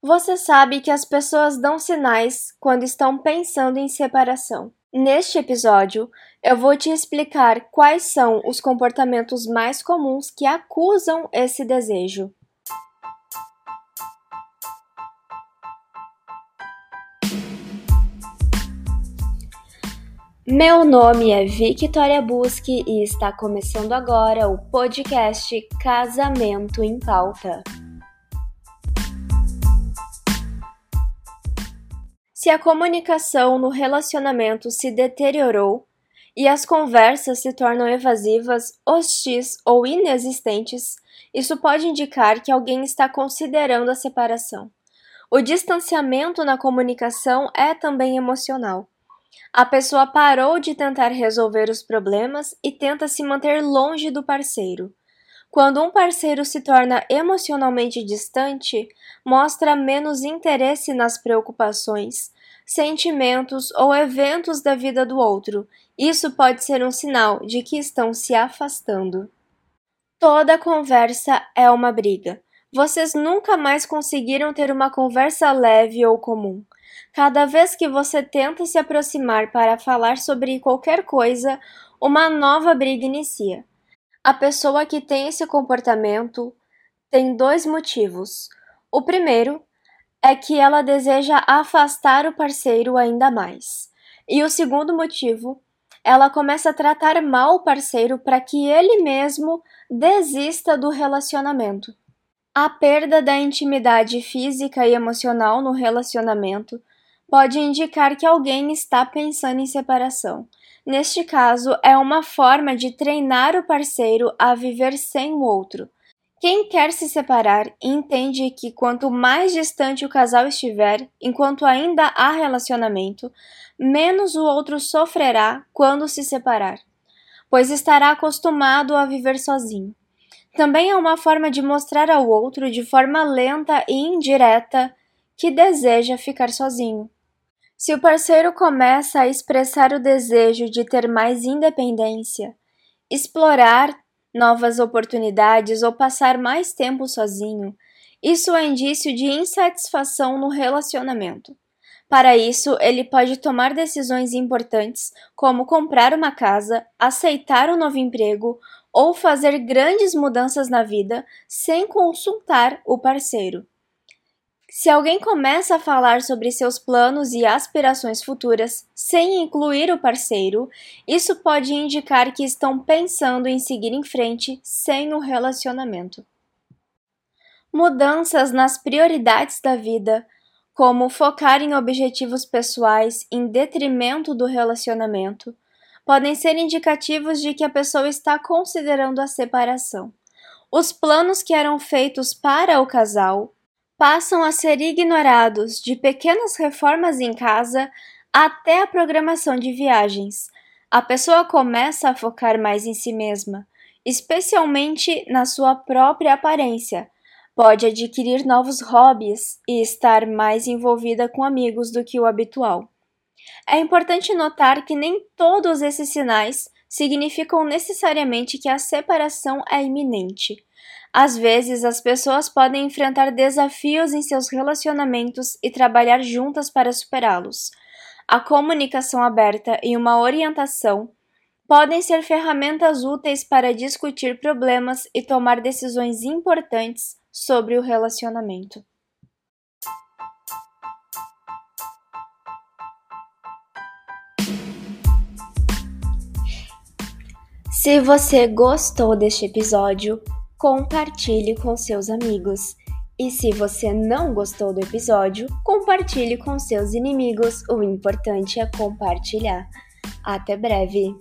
Você sabe que as pessoas dão sinais quando estão pensando em separação. Neste episódio, eu vou te explicar quais são os comportamentos mais comuns que acusam esse desejo. Meu nome é Victoria Busque e está começando agora o podcast Casamento em Pauta. Se a comunicação no relacionamento se deteriorou e as conversas se tornam evasivas, hostis ou inexistentes, isso pode indicar que alguém está considerando a separação. O distanciamento na comunicação é também emocional. A pessoa parou de tentar resolver os problemas e tenta se manter longe do parceiro. Quando um parceiro se torna emocionalmente distante, mostra menos interesse nas preocupações, sentimentos ou eventos da vida do outro. Isso pode ser um sinal de que estão se afastando. Toda conversa é uma briga. Vocês nunca mais conseguiram ter uma conversa leve ou comum. Cada vez que você tenta se aproximar para falar sobre qualquer coisa, uma nova briga inicia. A pessoa que tem esse comportamento tem dois motivos. O primeiro é que ela deseja afastar o parceiro ainda mais. E o segundo motivo, ela começa a tratar mal o parceiro para que ele mesmo desista do relacionamento. A perda da intimidade física e emocional no relacionamento pode indicar que alguém está pensando em separação. Neste caso, é uma forma de treinar o parceiro a viver sem o outro. Quem quer se separar entende que quanto mais distante o casal estiver, enquanto ainda há relacionamento, menos o outro sofrerá quando se separar, pois estará acostumado a viver sozinho. Também é uma forma de mostrar ao outro de forma lenta e indireta que deseja ficar sozinho. Se o parceiro começa a expressar o desejo de ter mais independência, explorar novas oportunidades ou passar mais tempo sozinho, isso é indício de insatisfação no relacionamento. Para isso, ele pode tomar decisões importantes, como comprar uma casa, aceitar um novo emprego ou fazer grandes mudanças na vida sem consultar o parceiro. Se alguém começa a falar sobre seus planos e aspirações futuras sem incluir o parceiro, isso pode indicar que estão pensando em seguir em frente sem o relacionamento. Mudanças nas prioridades da vida, como focar em objetivos pessoais em detrimento do relacionamento, podem ser indicativos de que a pessoa está considerando a separação. Os planos que eram feitos para o casal passam a ser ignorados de pequenas reformas em casa até a programação de viagens. A pessoa começa a focar mais em si mesma, especialmente na sua própria aparência. Pode adquirir novos hobbies e estar mais envolvida com amigos do que o habitual. É importante notar que nem todos esses sinais significam necessariamente que a separação é iminente. Às vezes, as pessoas podem enfrentar desafios em seus relacionamentos e trabalhar juntas para superá-los. A comunicação aberta e uma orientação podem ser ferramentas úteis para discutir problemas e tomar decisões importantes sobre o relacionamento. Se você gostou deste episódio, compartilhe com seus amigos. E se você não gostou do episódio, compartilhe com seus inimigos. O importante é compartilhar. Até breve!